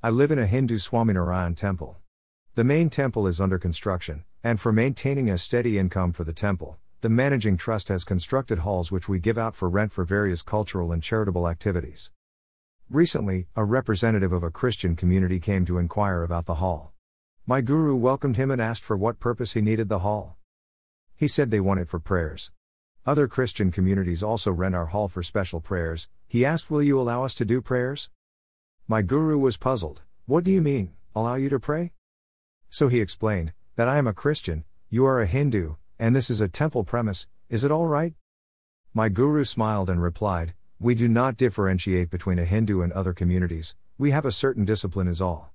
I live in a Hindu Swaminarayan temple. The main temple is under construction, and for maintaining a steady income for the temple, the managing trust has constructed halls which we give out for rent for various cultural and charitable activities. Recently, a representative of a Christian community came to inquire about the hall. My guru welcomed him and asked for what purpose he needed the hall. He said they want it for prayers. Other Christian communities also rent our hall for special prayers. He asked, Will you allow us to do prayers? My guru was puzzled. What do you mean, allow you to pray? So he explained, that I am a Christian, you are a Hindu, and this is a temple premise, is it all right? My guru smiled and replied, We do not differentiate between a Hindu and other communities, we have a certain discipline, is all.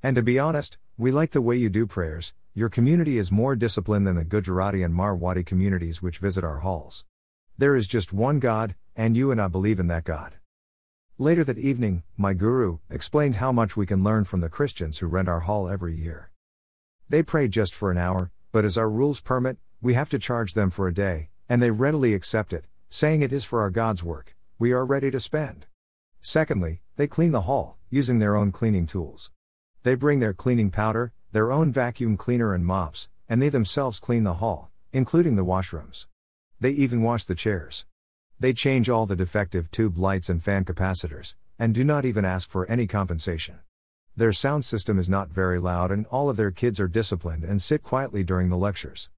And to be honest, we like the way you do prayers, your community is more disciplined than the Gujarati and Marwadi communities which visit our halls. There is just one God, and you and I believe in that God. Later that evening, my guru explained how much we can learn from the Christians who rent our hall every year. They pray just for an hour, but as our rules permit, we have to charge them for a day, and they readily accept it, saying it is for our God's work, we are ready to spend. Secondly, they clean the hall, using their own cleaning tools. They bring their cleaning powder, their own vacuum cleaner and mops, and they themselves clean the hall, including the washrooms. They even wash the chairs. They change all the defective tube lights and fan capacitors, and do not even ask for any compensation. Their sound system is not very loud, and all of their kids are disciplined and sit quietly during the lectures.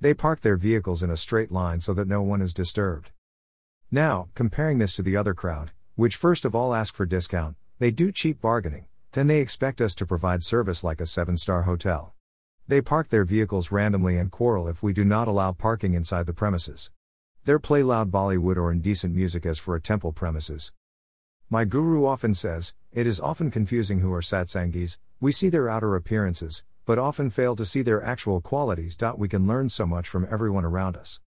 They park their vehicles in a straight line so that no one is disturbed. Now, comparing this to the other crowd, which first of all ask for discount, they do cheap bargaining, then they expect us to provide service like a seven star hotel. They park their vehicles randomly and quarrel if we do not allow parking inside the premises. There play loud Bollywood or indecent music as for a temple premises. My guru often says, it is often confusing who are satsangis, we see their outer appearances, but often fail to see their actual qualities. We can learn so much from everyone around us.